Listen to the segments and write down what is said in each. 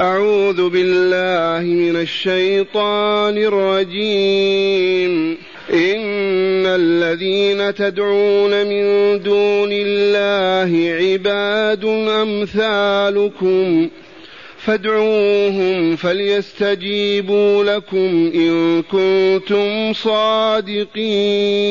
أعوذ بالله من الشيطان الرجيم. إن الذين تدعون من دون الله عباد أمثالكم فادعوهم فليستجيبوا لكم إن كنتم صادقين.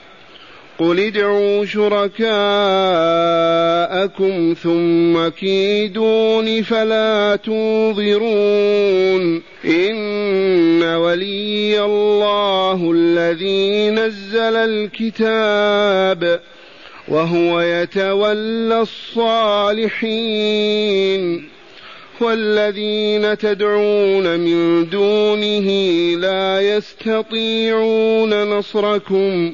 قل ادعوا شركاءكم ثم كيدون فلا تنظرون إن ولي الله الذي نزل الكتاب وهو يتولى الصالحين والذين تدعون من دونه لا يستطيعون نصركم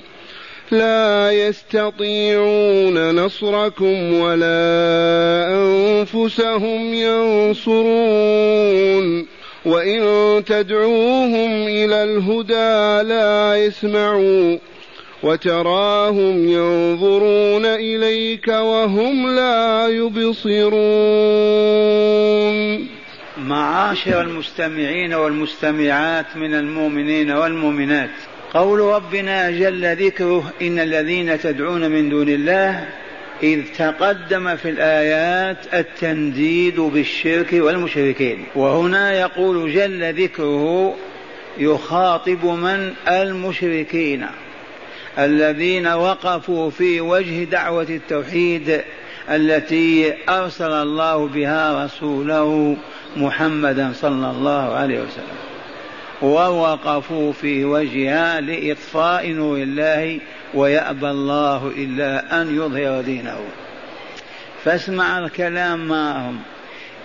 لا يستطيعون نصركم ولا أنفسهم ينصرون. وإن تدعوهم إلى الهدى لا يسمعوا. وتراهم ينظرون إليك وهم لا يبصرون. معاشر المستمعين والمستمعات من المؤمنين والمؤمنات. قول ربنا جل ذكره إن الذين تدعون من دون الله إذ تقدم في الآيات التنديد بالشرك والمشركين. وهنا يقول جل ذكره يخاطب من؟ المشركين. الذين وقفوا في وجه دعوة التوحيد التي أرسل الله بها رسوله محمدا صلى الله عليه وسلم. ووقفوا في وجهها لإطفاء نور الله ويأبى الله إلا أن يظهر دينه. فاسمع الكلام معهم.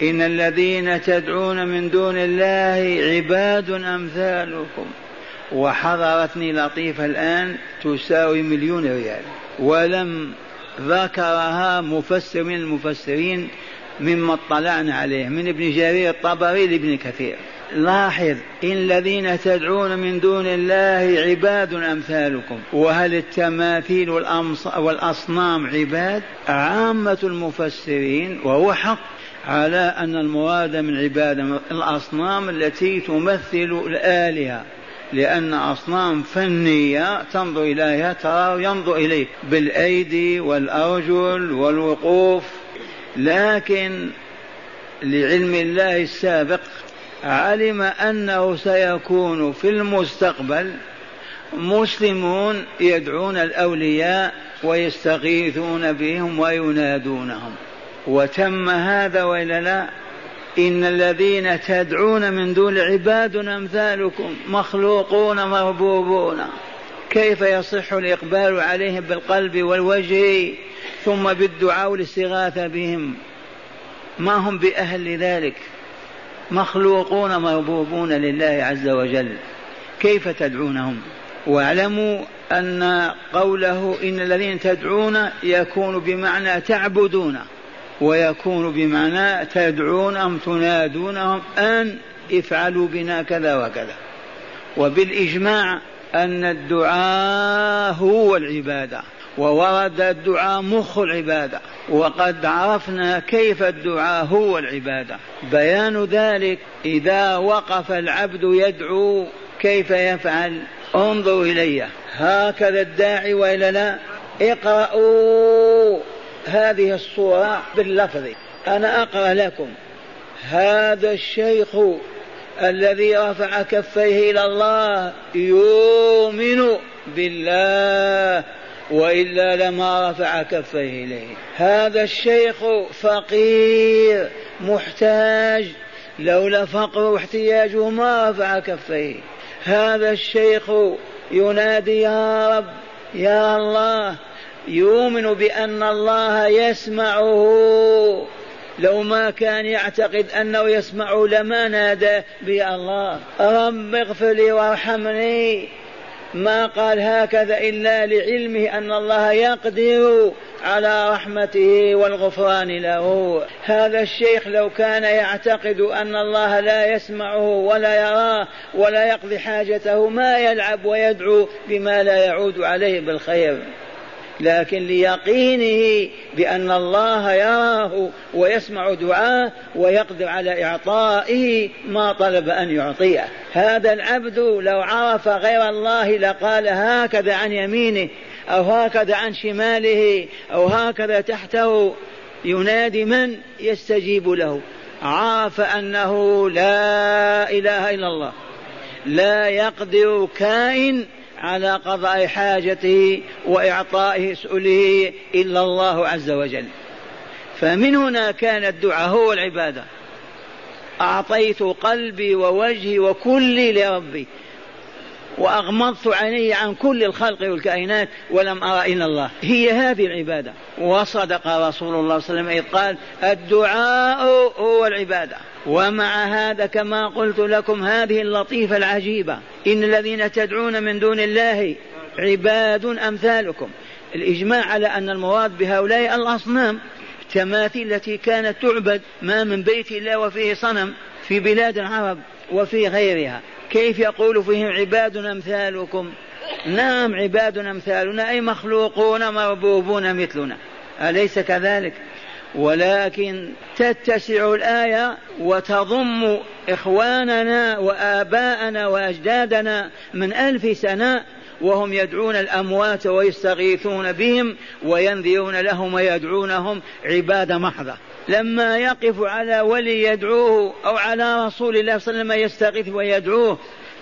إن الذين تدعون من دون الله عباد أمثالكم. وحضرتني لطيفة الآن تساوي مليون ريال. ولم ذكرها مفسر من المفسرين مما اطلعنا عليه من ابن جرير الطبري لابن كثير. لاحظ إن الذين تدعون من دون الله عباد أمثالكم. وهل التماثيل والأصنام عباد؟ عامة المفسرين وهو حق على أن المراد من عبادة الأصنام التي تمثل الآلهة. لأن أصنام فنية تنظر إليها ترى ينظر إليك بالأيدي والأرجل والوقوف. لكن لعلم الله السابق علم أنه سيكون في المستقبل مسلمون يدعون الأولياء ويستغيثون بهم وينادونهم. وتم هذا وإلا لا؟ إن الذين تدعون من دون عباد أمثالكم مخلوقون مربوبون كيف يصح الإقبال عليهم بالقلب والوجه ثم بالدعاء والاستغاثة بهم؟ ما هم بأهل لذلك مخلوقون مربوبون لله عز وجل. كيف تدعونهم؟ واعلموا أن قوله إن الذين تدعون يكون بمعنى تعبدون ويكون بمعنى تدعونهم تنادونهم أن افعلوا بنا كذا وكذا. وبالإجماع أن الدعاء هو العبادة. وورد الدعاء مخ العبادة وقد عرفنا كيف الدعاء هو العبادة. بيان ذلك إذا وقف العبد يدعو كيف يفعل؟ انظروا إلي. هكذا الداعي وإلا لا؟ اقرأوا هذه الصورة باللفظ. أنا أقرأ لكم. هذا الشيخ الذي رفع كفيه إلى الله يؤمن بالله. وإلا لما رفع كفيه إليه. هذا الشيخ فقير محتاج. لولا فقره واحتياجه ما رفع كفيه. هذا الشيخ ينادي يا رب يا الله. يؤمن بأن الله يسمعه. لو ما كان يعتقد أنه يسمع لما نادى بي الله. رب اغفر لي وارحمني. ما قال هكذا إلا لعلمه أن الله يقدر على رحمته والغفران له. هذا الشيخ لو كان يعتقد أن الله لا يسمعه ولا يراه ولا يقضي حاجته ما يلعب ويدعو بما لا يعود عليه بالخير. لكن ليقينه بأن الله يراه ويسمع دعاه ويقدر على إعطائه ما طلب أن يعطيه. هذا العبد لو عرف غير الله لقال هكذا عن يمينه أو هكذا عن شماله أو هكذا تحته. ينادي من يستجيب له؟ عرف أنه لا إله إلا الله. لا يقدر كائن على قضاء حاجته وإعطائه سؤله إلا الله عز وجل. فمن هنا كان الدعاء هو العبادة. أعطيت قلبي ووجهي وكلي لربي وأغمضت عيني عن كل الخلق والكائنات ولم أرى إلا الله. هي هذه العبادة. وصدق رسول الله صلى الله عليه وسلم إذ قال الدعاء هو العبادة. ومع هذا كما قلت لكم هذه اللطيفة العجيبة. إن الذين تدعون من دون الله عباد أمثالكم. الإجماع على أن المراد بهؤلاء الأصنام التماثيل التي كانت تعبد ما من بيت الله وفيه صنم في بلاد العرب وفي غيرها. كيف يقول فيهم عباد أمثالكم؟ نعم عباد أمثالنا أي مخلوقون مربوبون مثلنا. أليس كذلك؟ ولكن تتسع الآية وتضم إخواننا وآباءنا وأجدادنا من ألف سنة وهم يدعون الأموات ويستغيثون بهم وينذرون لهم ويدعونهم عبادة محضة. لما يقف على ولي يدعوه أو على رسول الله صلى الله عليه وسلم يستغيث ويدعوه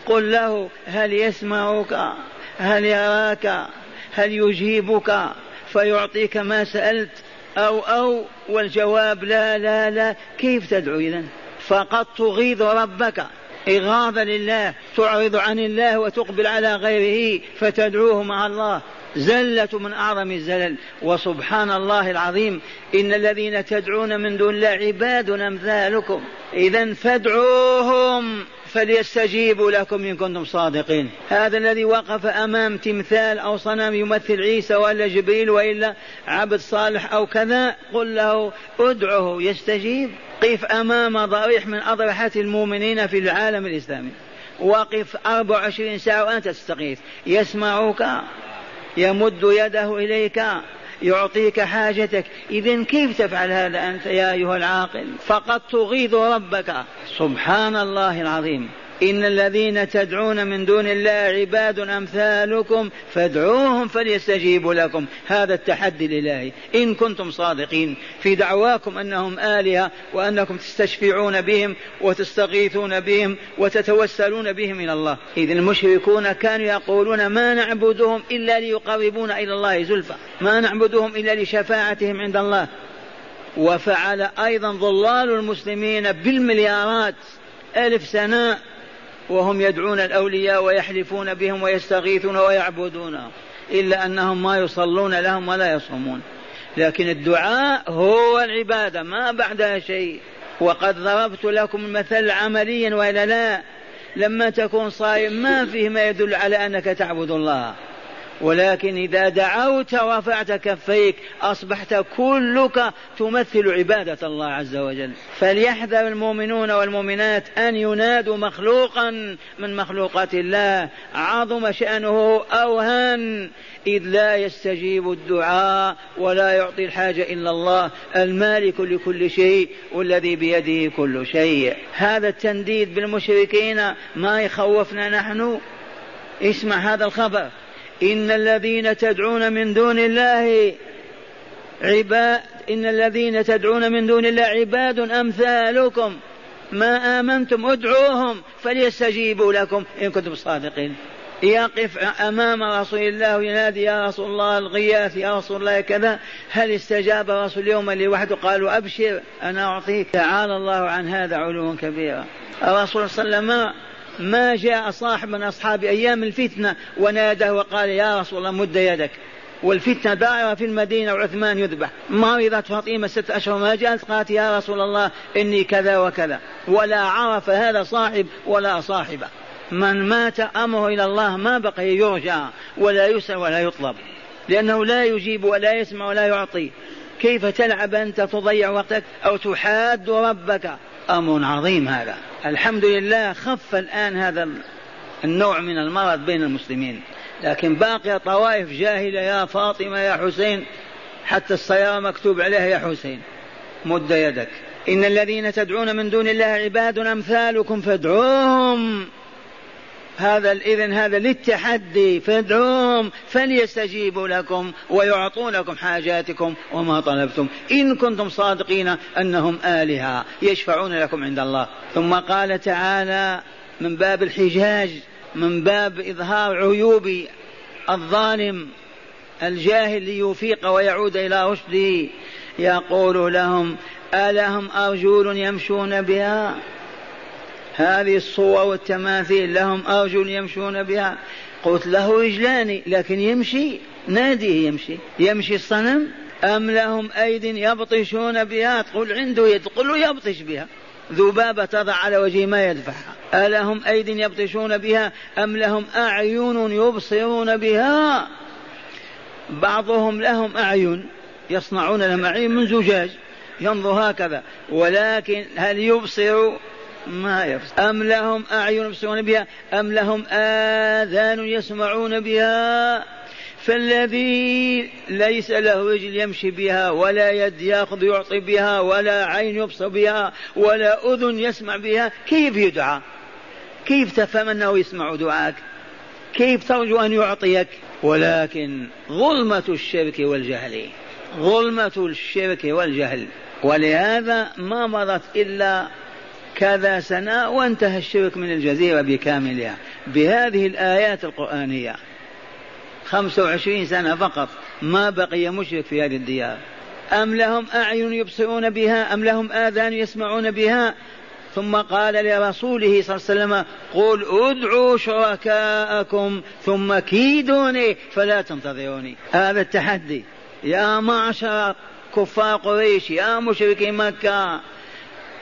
قل له هل يسمعك؟ هل يراك؟ هل يجيبك؟ فيعطيك ما سألت؟ أو أو والجواب لا لا لا كيف تدعو إذا فقد تغيظ ربك. إغاظة لله تعرض عن الله وتقبل على غيره فتدعوه مع الله. زلة من أعظم الزلل. وسبحان الله العظيم إن الذين تدعون من دون الله عباد أمثالكم. إذا فادعوهم. فليستجيبوا لكم إن كنتم صادقين. هذا الذي وقف أمام تمثال أو صنم يمثل عيسى ولا جبريل وإلا عبد صالح أو كذا قل له ادعه يستجيب. قف أمام ضريح من أضرحة المؤمنين في العالم الإسلامي. وقف 24 ساعة وأنت تستغيث. يسمعك يمد يده إليك. يعطيك حاجتك. إذا كيف تفعل هذا أنت يا أيها العاقل؟ فقد تغيظ ربك. سبحان الله العظيم. إن الذين تدعون من دون الله عباد أمثالكم فادعوهم فليستجيبوا لكم. هذا التحدي الإلهي. إن كنتم صادقين في دعواكم أنهم آلهة وأنكم تستشفعون بهم وتستغيثون بهم وتتوسلون بهم إلى الله. إذ المشركون كانوا يقولون ما نعبدهم إلا ليقربونا إلى الله زلفى. ما نعبدهم إلا لشفاعتهم عند الله. وفعل أيضا ضلال المسلمين بالمليارات ألف سنة وهم يدعون الأولياء ويحلفون بهم ويستغيثون ويعبدونهم إلا أنهم ما يصلون لهم ولا يصومون. لكن الدعاء هو العبادة ما بعدها شيء. وقد ضربت لكم المثل عمليا وإلا لا. لما تكون صائم ما فيه ما يدل على أنك تعبد الله. ولكن إذا دعوت ورفعت كفيك أصبحت كلك تمثل عبادة الله عز وجل. فليحذر المؤمنون والمؤمنات أن ينادوا مخلوقا من مخلوقات الله. عظم شأنه أوهن إذ لا يستجيب الدعاء ولا يعطي الحاجة إلا الله. المالك لكل شيء والذي بيده كل شيء. هذا التنديد بالمشركين ما يخوفنا نحن. اسمع هذا الخبر. إن الذين تدعون من دون الله عباد إن الذين تدعون من دون الله عباد أمثالكم. ما آمنتم ادعوهم فليستجيبوا لكم إن كنتم صادقين. يقف أمام رسول الله ينادي يا رسول الله الغياث يا رسول الله كذا. هل استجاب رسول اليوم لوحده؟ قالوا أبشر أنا أعطيك. تعالى الله عن هذا علوا كبيرا. الرسول صلى الله عليه وسلم ما جاء صاحب من أصحاب أيام الفتنة وناداه وقال يا رسول الله مد يدك. والفتنة دائرة في المدينة وعثمان يذبح. مرضت فاطمة ست أشهر ما جاءت قالت يا رسول الله إني كذا وكذا. ولا عرف هذا صاحب ولا صاحبة. من مات أمره إلى الله ما بقي يرجى ولا يسأل ولا يطلب. لأنه لا يجيب ولا يسمع ولا يعطي. كيف تلعب أنت تضيع وقتك أو تحاد ربك أمر عظيم هذا. الحمد لله خف الآن هذا النوع من المرض بين المسلمين. لكن باقي طوائف جاهلة يا فاطمة يا حسين حتى السيارة مكتوب عليها يا حسين مد يدك. إن الذين تدعون من دون الله عباد أمثالكم فادعوهم. هذا إذن هذا للتحدي فادعوهم فليستجيبوا لكم ويعطوا لكم حاجاتكم وما طلبتم. إن كنتم صادقين أنهم آلهة يشفعون لكم عند الله. ثم قال تعالى من باب الحجاج من باب إظهار عيوب الظالم الجاهل ليفيق ويعود إلى رشده يقول لهم ألهم أرجل يمشون بها؟ هذه الصور والتماثيل لهم أرجل يمشون بها. قلت له رجلان لكن يمشي؟ ناديه يمشي. يمشي الصنم؟ أم لهم أيد يبطشون بها؟ تقول عنده يد له يبطش بها. ذبابة تضع على وجه ما يدفعها. ألهم أيد يبطشون بها؟ أم لهم أعين يبصرون بها؟ بعضهم لهم أعين يصنعون لهم أعين من زجاج. ينظر هكذا. ولكن هل يبصر؟ ما يبصر أم لهم أعين يبصرون بها؟ أم لهم آذان يسمعون بها؟ فالذي ليس له رجل يمشي بها ولا يد يأخذ يعطي بها ولا عين يبصر بها ولا أذن يسمع بها كيف يدعى؟ كيف تفهم أنه يسمع دعاك؟ كيف ترجو أن يعطيك؟ ولكن ظلمة الشرك والجهل ظلمة الشرك والجهل. ولهذا ما مضت إلا كذا سنة وانتهى الشرك من الجزيرة بكاملها. بهذه الآيات القرآنية خمسة وعشرين سنة فقط ما بقي مشرك في هذه الديار. أم لهم أعين يبصرون بها أم لهم آذان يسمعون بها؟ ثم قال لرسوله صلى الله عليه وسلم قل ادعوا شركاءكم ثم كيدوني فلا تنتظروني. هذا التحدي. يا معشر كفار قريش يا مشركي مكة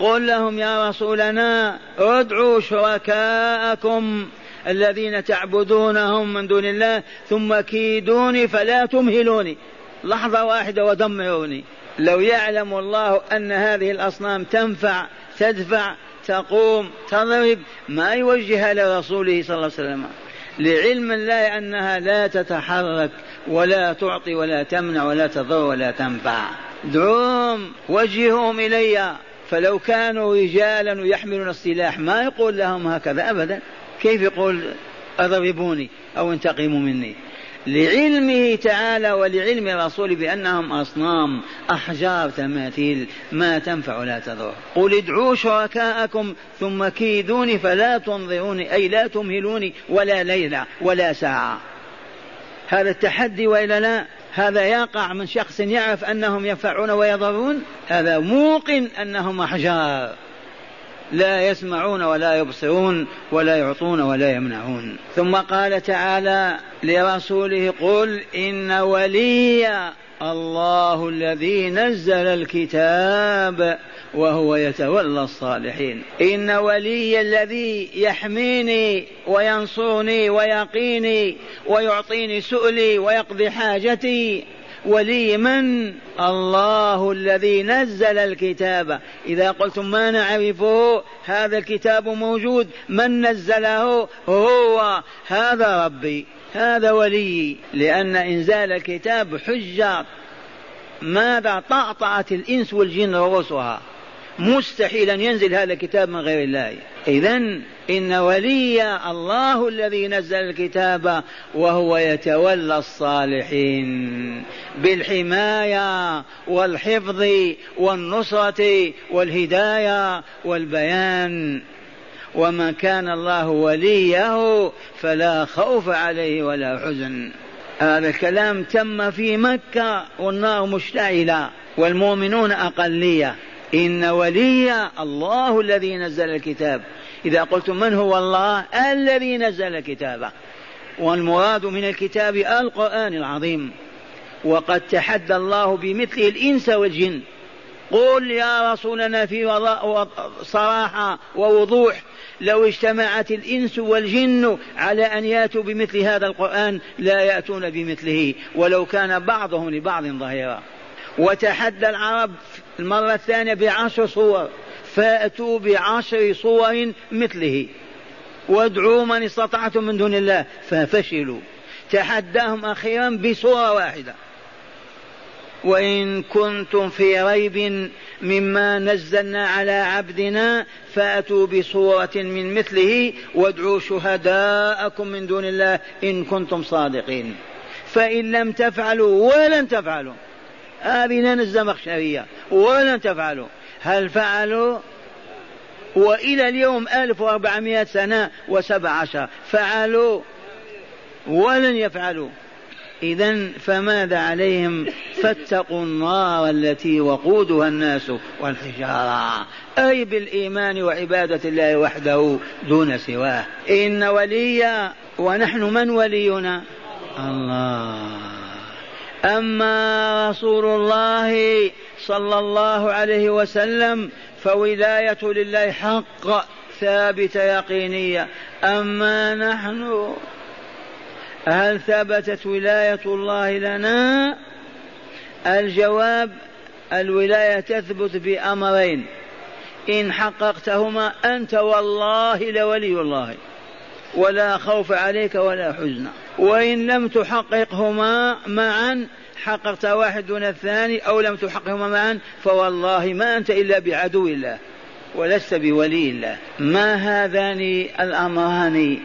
قل لهم يا رسولنا ادعوا شركاءكم الذين تعبدونهم من دون الله ثم كيدوني فلا تمهلوني. لحظة واحدة ودمروني لو يعلم الله أن هذه الأصنام تنفع تدفع تقوم تضرب ما يوجهها لرسوله صلى الله عليه وسلم. لعلم الله أنها لا تتحرك ولا تعطي ولا تمنع ولا تضر ولا تنفع. دعوهم وجههم إلي. فلو كانوا رجالا يحملون السلاح ما يقول لهم هكذا أبدا. كيف يقول أضربوني أو انتقموا مني؟ لعلمه تعالى ولعلم رسوله بأنهم أصنام أحجار تماثيل ما تنفع ولا تضر. قل ادعوا شركاءكم ثم كيدوني فلا تنظروني أي لا تمهلوني ولا ليلة ولا ساعة. هذا التحدي وإلا لا؟ هذا يقع من شخص يعرف أنهم ينفعون ويضرون هذا موقن أنهم أحجار. لا يسمعون ولا يبصرون ولا يعطون ولا يمنعون. ثم قال تعالى لرسوله قل إن ولي الله الذي نزل الكتاب وهو يتولى الصالحين. إن ولي الذي يحميني وينصرني ويقيني ويعطيني سؤلي ويقضي حاجتي ولي من؟ الله الذي نزل الكتاب. إذا قلتم ما نعرفه هذا الكتاب موجود من نزله؟ هو. هذا ربي. هذا ولي لأن إنزال الكتاب حجة ماذا طعطعت الإنس والجن رؤوسها. مستحيل أن ينزل هذا الكتاب من غير الله. إذا إن ولي الله الذي نزل الكتاب وهو يتولى الصالحين بالحماية والحفظ والنصرة والهداية والبيان. ومن كان الله وليه فلا خوف عليه ولا حزن. هذا الكلام تم في مكة والنار مشتعلة والمؤمنون أقلية. إن ولي الله الذي نزل الكتاب. إذا قلتم من هو الله؟ الذي نزل الكتاب. والمراد من الكتاب القرآن العظيم. وقد تحدى الله بمثله الإنس والجن. قل يا رسولنا في صراحة ووضوح. لو اجتمعت الإنس والجن على أن يأتوا بمثل هذا القرآن لا يأتون بمثله ولو كان بعضهم لبعض ظهيرا. وتحدى العرب المرة الثانية بعشر صور فأتوا بعشر صور مثله. وادعوا من استطعتم من دون الله ففشلوا. تحداهم أخيرا بصورة واحدة. وإن كنتم في ريب مما نزلنا على عبدنا فأتوا بصورة من مثله وادعوا شهداءكم من دون الله إن كنتم صادقين. فإن لم تفعلوا ولن تفعلوا. لنا الزمخشرية. ولن تفعلوا. هل فعلوا؟ وإلى اليوم 1400 سنة وسبع عشر. فعلوا. ولن يفعلوا. إذا فماذا عليهم فاتقوا النار التي وقودها الناس والحجارة. أي بالإيمان وعبادة الله وحده دون سواه. إن ولي ونحن من ولينا؟ الله. أما رسول الله صلى الله عليه وسلم فولاية لله حق ثابتة يقينية أما نحن هل ثبتت ولاية الله لنا؟ الجواب الولاية تثبت بأمرين. إن حققتهما أنت والله لولي الله. ولا خوف عليك ولا حزن. وإن لم تحققهما معا حققت واحد دون الثاني أو لم تحققهما معا فوالله ما أنت إلا بعدو الله. ولست بولي الله. ما هذان الأمران؟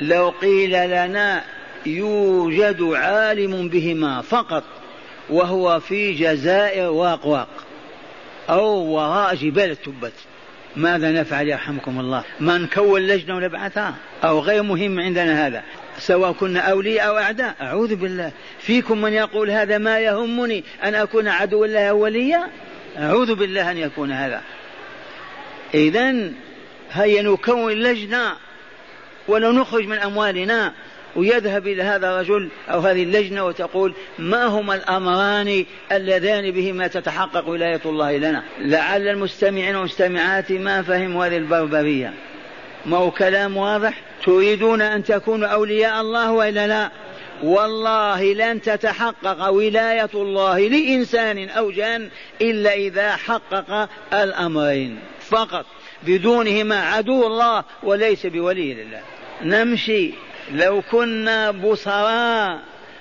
لو قيل لنا يوجد عالم بهما فقط. وهو في جزائر واق أو وراء جبال التبت. ماذا نفعل يرحمكم الله؟ ما نكون لجنة ونبعثها أو غير مهم عندنا هذا. سواء كنا أولياء أو أعداء. أعوذ بالله. فيكم من يقول هذا ما يهمني أن أكون عدو الله وليا أعوذ بالله أن يكون هذا. إذا هيا نكون لجنة ولو نخرج من أموالنا. ويذهب إلى هذا الرجل أو هذه اللجنة وتقول ما هما الأمران اللذان بهما تتحقق ولاية الله لنا؟ لعل المستمعين والمستمعات ما فهموا هذه البربرية. ما هو كلام واضح؟ تريدون أن تكونوا أولياء الله وإلا لا؟ والله لن تتحقق ولاية الله لإنسان أو جان إلا إذا حقق الأمرين. فقط. بدونهما عدو الله وليس بولي لله. نمشي. لو كنا بصراء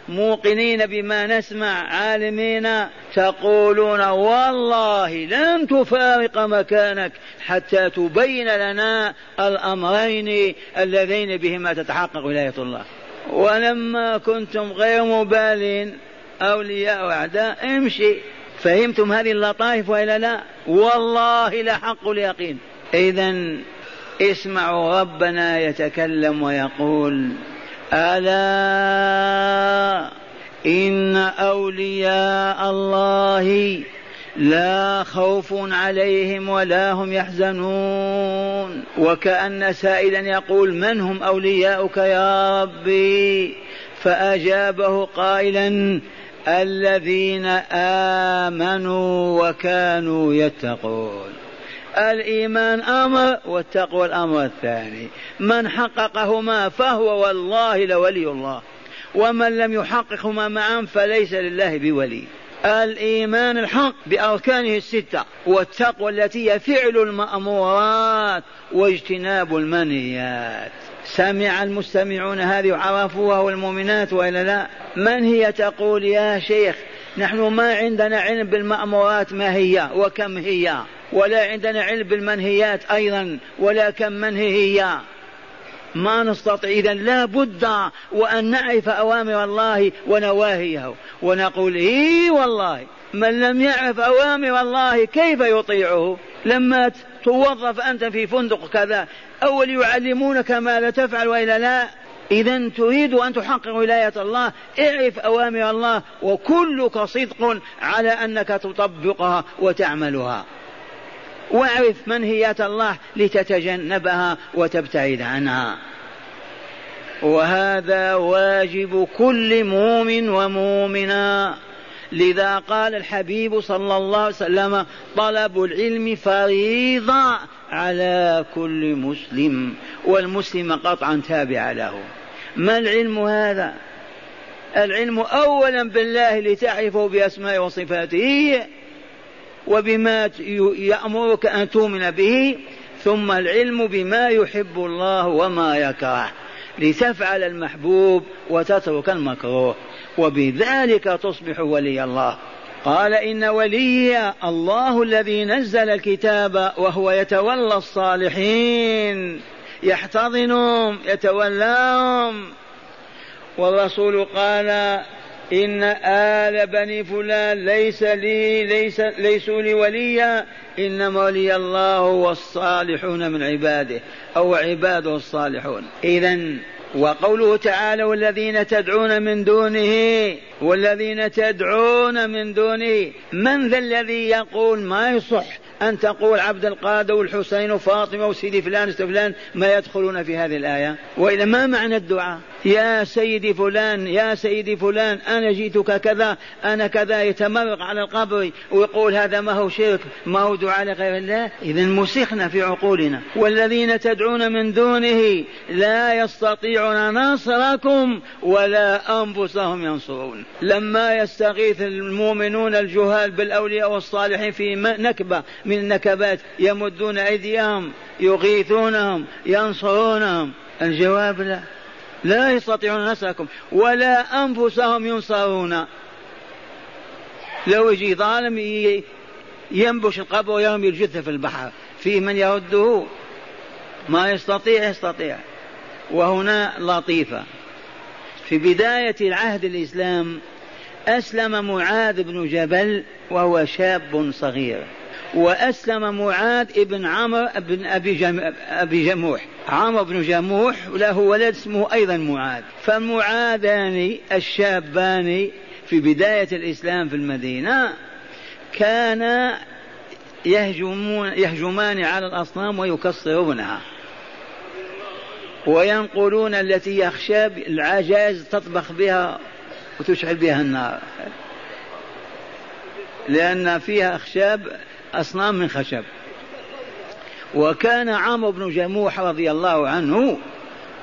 موقنين بما نسمع عالمين تقولون والله لن تفارق مكانك حتى تبين لنا الأمرين اللذين بهما تتحقق ولاية الله. ولما كنتم غير مبالين أولياء وأعداء امشي. فهمتم هذه اللطائف وإلا لا؟ والله لحق اليقين. اذا اسمعوا ربنا يتكلم ويقول ألا إن أولياء الله لا خوف عليهم ولا هم يحزنون. وكأن سائلا يقول من هم أولياؤك يا ربي؟ فأجابه قائلا الذين آمنوا وكانوا يتقون. الإيمان أمر والتقوى الأمر الثاني. من حققهما فهو والله لولي الله. ومن لم يحققهما معا فليس لله بولي. الإيمان الحق بأركانه الستة والتقوى التي هي فعل المأمورات واجتناب المنهيات. سمع المستمعون هذه وعرفوها والمؤمنات وإلا لا؟ من هي تقول يا شيخ؟ نحن ما عندنا علم بالمأمورات ما هي وكم هي؟ ولا عندنا علم بالمنهيات أيضا ولا كم منهي هي ما نستطيع إذا لا بد وأن نعرف أوامر الله ونواهيه. ونقول إي والله من لم يعرف أوامر الله كيف يطيعه؟ لما توظف أنت في فندق كذا أول يعلمونك ما لا تفعل وإلا لا. إذا تريد أن تحقق ولاية الله اعرف أوامر الله وكلك صدق على أنك تطبقها وتعملها. واعرف منهيات الله لتتجنبها وتبتعد عنها. وهذا واجب كل مؤمن ومؤمنة. لذا قال الحبيب صلى الله عليه وسلم طلب العلم فريضة على كل مسلم والمسلم قطعا تابع له. ما العلم هذا؟ العلم أولا بالله لتعرفه بأسمائه وصفاته وبما يأمرك أن تؤمن به ثم العلم بما يحب الله وما يكره. لتفعل المحبوب وتترك المكروه. وبذلك تصبح ولي الله. قال إن ولي الله الذي نزل الكتاب وهو يتولى الصالحين. يحتضنهم يتولاهم. والرسول قال إن آل بني فلان ليس لي ليس ليسوا لي وليا إنما ولي الله والصالحون من عباده أو عباده الصالحون. إذا وقوله تعالى والذين تدعون من دونه والذين تدعون من دونه من ذا الذي يقول؟ ما يصح أن تقول عبد القادر والحسين وفاطمة وسيدي فلان فلان ما يدخلون في هذه الآية. وإذا ما معنى الدعاء؟ يا سيدي فلان يا سيدي فلان أنا جئتك كذا أنا كذا يتمرق على القبر ويقول هذا ما هو شرك ما هو دعاء لغير الله؟ إذا مسخنا في عقولنا. والذين تدعون من دونه لا يستطيعون نصركم ولا أنفسهم ينصرون. لما يستغيث المؤمنون الجهال بالأولياء والصالحين في نكبة من النكبات يمدون أيديهم يغيثونهم ينصرونهم. الجواب لا. لا يستطيعون نصركم ولا أنفسهم ينصرون. لو يجي ظالم ينبش القبر ويرمي الجثة في البحر فيه من يرده؟ ما يستطيع يستطيع. وهنا لطيفة. في بداية العهد الإسلام أسلم معاذ بن جبل وهو شاب صغير. وأسلم معاذ ابن عمرو بن أبي, جم... أبي جموح. عمرو بن جموح له ولد اسمه أيضا معاذ. فالمعاذان الشابان في بداية الإسلام في المدينة كانا يهجمون يهجمان على الأصنام ويكسرونها. وينقلون التي أخشاب العجائز تطبخ بها وتشعل بها النار. لأن فيها أخشاب أصنام من خشب. وكان عمرو بن جموح رضي الله عنه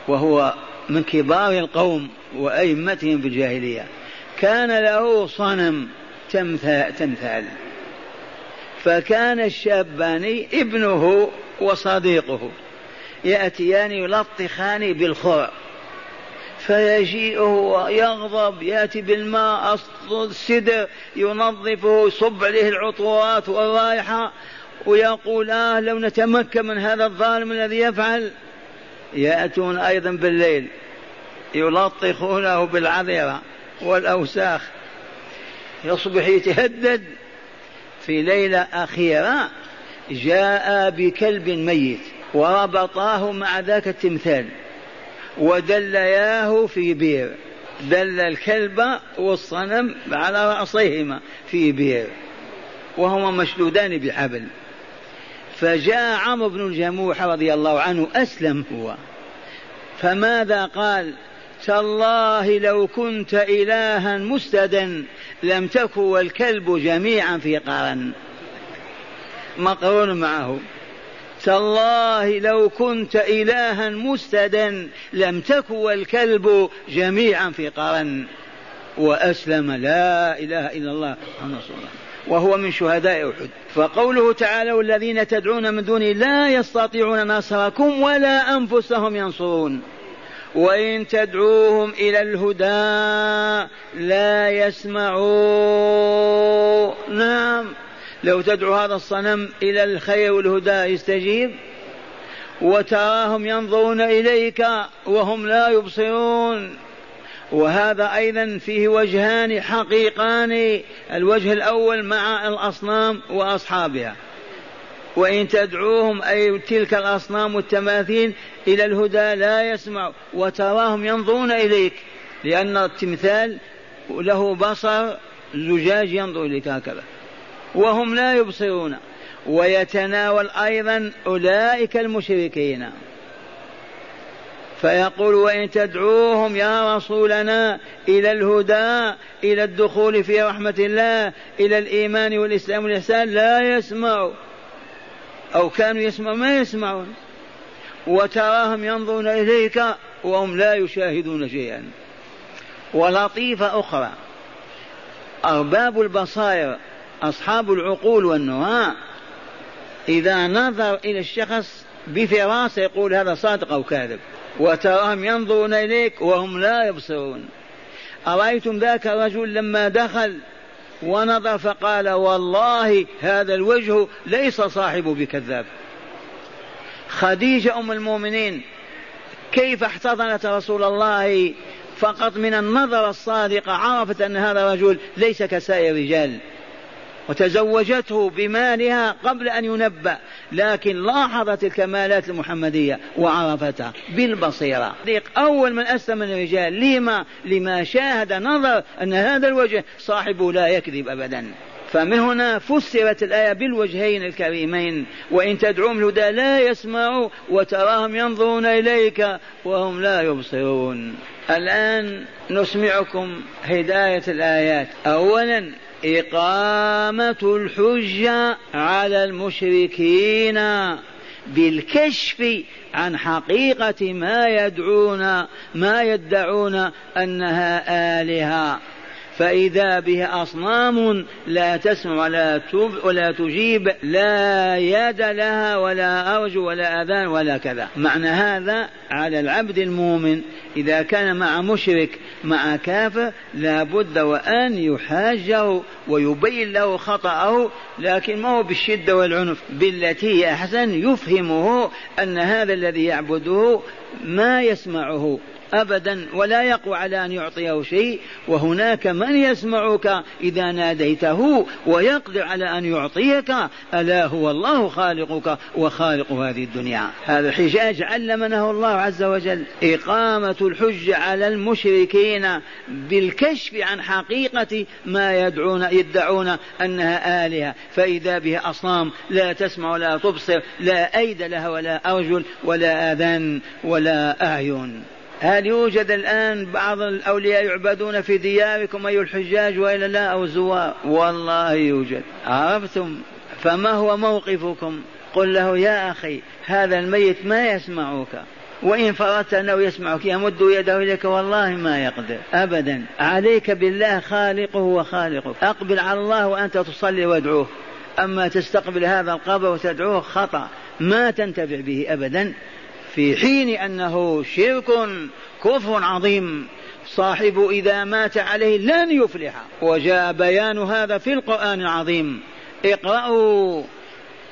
وهو من كبار القوم وأئمتهم في الجاهلية كان له صنم تمثال. فكان الشابان ابنه وصديقه يأتيان يلطخان بالخرع فيجيء ويغضب يأتي بالماء السدر ينظفه يصب عليه العطورات والرائحة ويقول آه لو نتمكن من هذا الظالم الذي يفعل. يأتون أيضا بالليل يلطخونه بالعذرة والأوساخ. يصبح يتهدد. في ليلة أخيرة جاء بكلب ميت وربطاه مع ذاك التمثال. ودلياه في بير دل الكلب والصنم على رأسيهما في بير وهما مشدودان بحبل فجاء عمرو بن الجموح رضي الله عنه أسلم هو. فماذا قال؟ تالله لو كنت إلها مستدا لم تكن والكلب جميعا في قرن. مقرون معه. تالله لو كنت إلها مستدا لم تكن والكلب جميعا في قرن. وأسلم لا إله إلا الله محمد رسول الله. وهو من شهداء أحد. فقوله تعالى والذين تدعون من دونه لا يستطيعون نصركم ولا أنفسهم ينصرون. وإن تدعوهم إلى الهدى لا يسمعون. نعم. لو تدعو هذا الصنم إلى الخير والهدى يستجيب وتراهم ينظرون إليك وهم لا يبصرون. وهذا أيضا فيه وجهان حقيقان الوجه الأول مع الأصنام وأصحابها. وإن تدعوهم أي تلك الأصنام والتماثيل إلى الهدى لا يسمع وتراهم ينظرون إليك. لأن التمثال له بصر زجاج ينظر إليك هكذا. وهم لا يبصرون. ويتناول أيضا أولئك المشركين. فيقول وإن تدعوهم يا رسولنا إلى الهدى إلى الدخول في رحمة الله إلى الإيمان والإسلام والإحسان لا يسمعوا. أو كانوا يسمعوا ما يسمعون. وتراهم ينظرون إليك وهم لا يشاهدون شيئا. ولطيفة أخرى. أرباب البصائر أصحاب العقول والنهى إذا نظر إلى الشخص بفراسة يقول هذا صادق أو كاذب. وتراهم ينظرون إليك وهم لا يبصرون. أرأيتم ذاك الرجل لما دخل ونظر فقال والله هذا الوجه ليس صاحبه بكذاب. خديجة أم المؤمنين كيف احتضنت رسول الله فقط من النظرة الصادقة عرفت أن هذا الرجل ليس كسائر الرجال وتزوجته بمالها قبل أن ينبأ لكن لاحظت الكمالات المحمدية وعرفتها بالبصيرة. أول من أسلم الرجال لما؟ لما شاهد نظر أن هذا الوجه صاحبه لا يكذب أبدا. فمن هنا فسرت الآية بالوجهين الكريمين وإن تدعوهم الهدى لا يسمعوا وتراهم ينظرون إليك وهم لا يبصرون. الآن نسمعكم هداية الآيات. أولا إقامة الحجة على المشركين بالكشف عن حقيقة ما يدعون ما يدعون أنها آلهة. فإذا به أصنام لا تسمع ولا ولا تجيب لا يد لها ولا أرجو ولا أذان ولا كذا. معنى هذا على العبد المؤمن إذا كان مع مشرك مع كافر لا بد وأن يحاجه ويبين له خطأه لكن ما هو بالشدة والعنف. بالتي هي أحسن يفهمه أن هذا الذي يعبده ما يسمعه. أبدا ولا يقوى على أن يعطيه شيء. وهناك من يسمعك إذا ناديته ويقدر على أن يعطيك. ألا هو الله خالقك وخالق هذه الدنيا. هذا الحجاج علمنه الله عز وجل. إقامة الحج على المشركين بالكشف عن حقيقة ما يدعون يدعون أنها آلهة. فإذا بها أصنام لا تسمع ولا تبصر لا أيد لها ولا أرجل ولا آذان ولا أعين. هل يوجد الآن بعض الأولياء يعبدون في دياركم أيها الحجاج وإلا لا أو الزوار والله يوجد. عرفتم؟ فما هو موقفكم؟ قل له يا أخي هذا الميت ما يسمعك. وإن فرضت أنه يسمعك يمد يده إليك والله ما يقدر. أبدا. عليك بالله خالقه وخالقك. أقبل على الله وأنت تصلي وادعوه. أما تستقبل هذا القبر وتدعوه خطأ. ما تنتفع به أبدا. في حين أنه شرك كفر عظيم. صاحب إذا مات عليه لن يفلح. وجاء بيان هذا في القرآن العظيم. اقرأوا.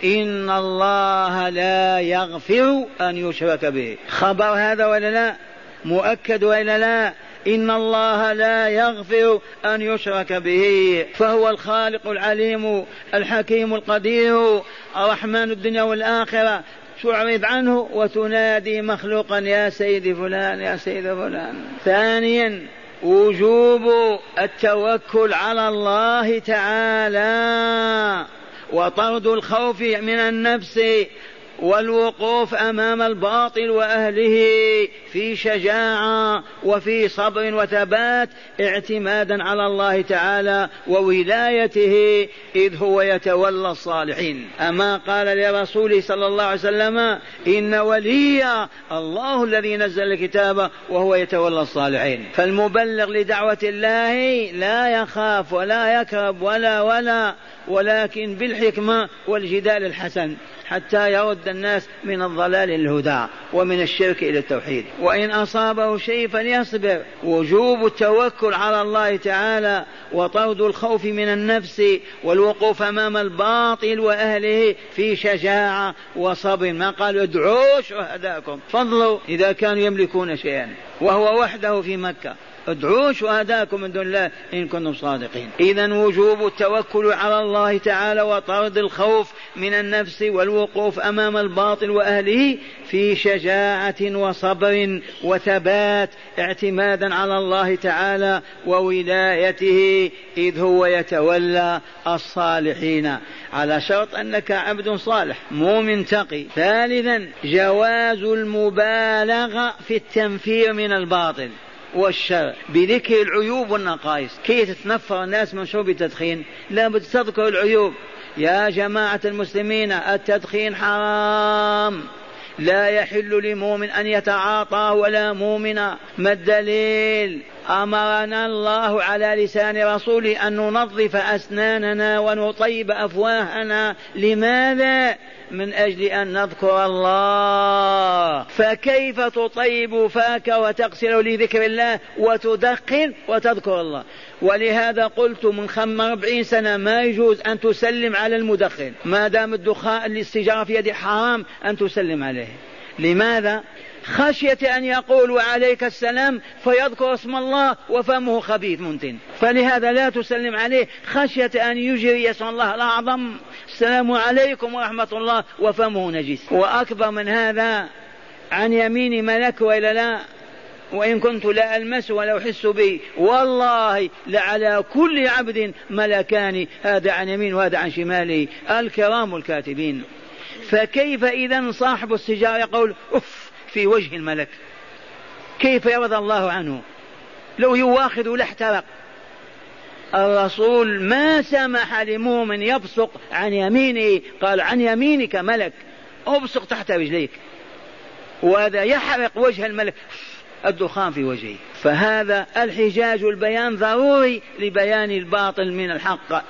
إن الله لا يغفر أن يشرك به. خبر هذا ولا لا؟ مؤكد ولا لا؟ إن الله لا يغفر أن يشرك به. فهو الخالق العليم الحكيم القدير الرحمن الدنيا والآخرة. تعرض عنه وتنادي مخلوقا يا سيدي فلان يا سيد فلان. ثانيا وجوب التوكل على الله تعالى وطرد الخوف من النفس والوقوف أمام الباطل وأهله في شجاعة وفي صبر وثبات اعتمادا على الله تعالى وولايته إذ هو يتولى الصالحين. أما قال لرسوله صلى الله عليه وسلم إن ولي الله الذي نزل الكتاب وهو يتولى الصالحين. فالمبلغ لدعوة الله لا يخاف ولا يكرب ولا ولا ولكن بالحكمة والجدال الحسن. حتى يرد الناس من الضلال الهدى ومن الشرك إلى التوحيد. وإن أصابه شيء فليصبر. وجوب التوكل على الله تعالى وطرد الخوف من النفس والوقوف أمام الباطل وأهله في شجاعة وصبر. ما قالوا ادعوا شهداءكم. فضلوا إذا كانوا يملكون شيئا. وهو وحده في مكة. ادعوا شهداءكم من دون الله إن كنتم صادقين. إذا وجوب التوكل على الله تعالى وطرد الخوف من النفس والوقوف أمام الباطل وأهله في شجاعة وصبر وثبات اعتمادا على الله تعالى وولايته إذ هو يتولى الصالحين. على شرط أنك عبد صالح مؤمن تقي. ثالثا جواز المبالغة في التنفير من الباطل. والشر بذكر العيوب والنقائص كيف تتنفر الناس من شرب التدخين؟ لابد تذكر العيوب. يا جماعة المسلمين التدخين حرام. لا يحل لمؤمن أن يتعاطى ولا مؤمنا ما الدليل؟ أمرنا الله على لسان رسوله أن ننظف أسناننا ونطيب أفواهنا. لماذا؟ من أجل أن نذكر الله. فكيف تطيب فاك وتغسل لذكر الله وتدخن وتذكر الله؟ ولهذا قلت من خم أربعين سنة ما يجوز أن تسلم على المدخن. ما دام الدخان السيجارة في يده حرام أن تسلم عليه. لماذا؟ خشية أن يقول وعليك السلام فيذكر اسم الله وفمه خبيث منتن. فلهذا لا تسلم عليه. خشية أن يجري اسم الله الأعظم. السلام عليكم ورحمة الله وفمه نجس. وأكبر من هذا عن يمين ملك وإلا لا. وإن كنت لا ألمس ولا أحس به والله لعلى كل عبد ملكان. هذا عن يمين وهذا عن شماله الكرام الكاتبين. فكيف إذا صاحب السجارة يقول أف في وجه الملك. كيف يرضى الله عنه؟ لو يواخذ لاحترق الرسول ما سمح لمؤمن يبصق عن يمينه قال عن يمينك ملك. أبصق تحت رجليك. وهذا يحرق وجه الملك. الدخان في وجهه. فهذا الحجاج البيان ضروري لبيان الباطل من الحق.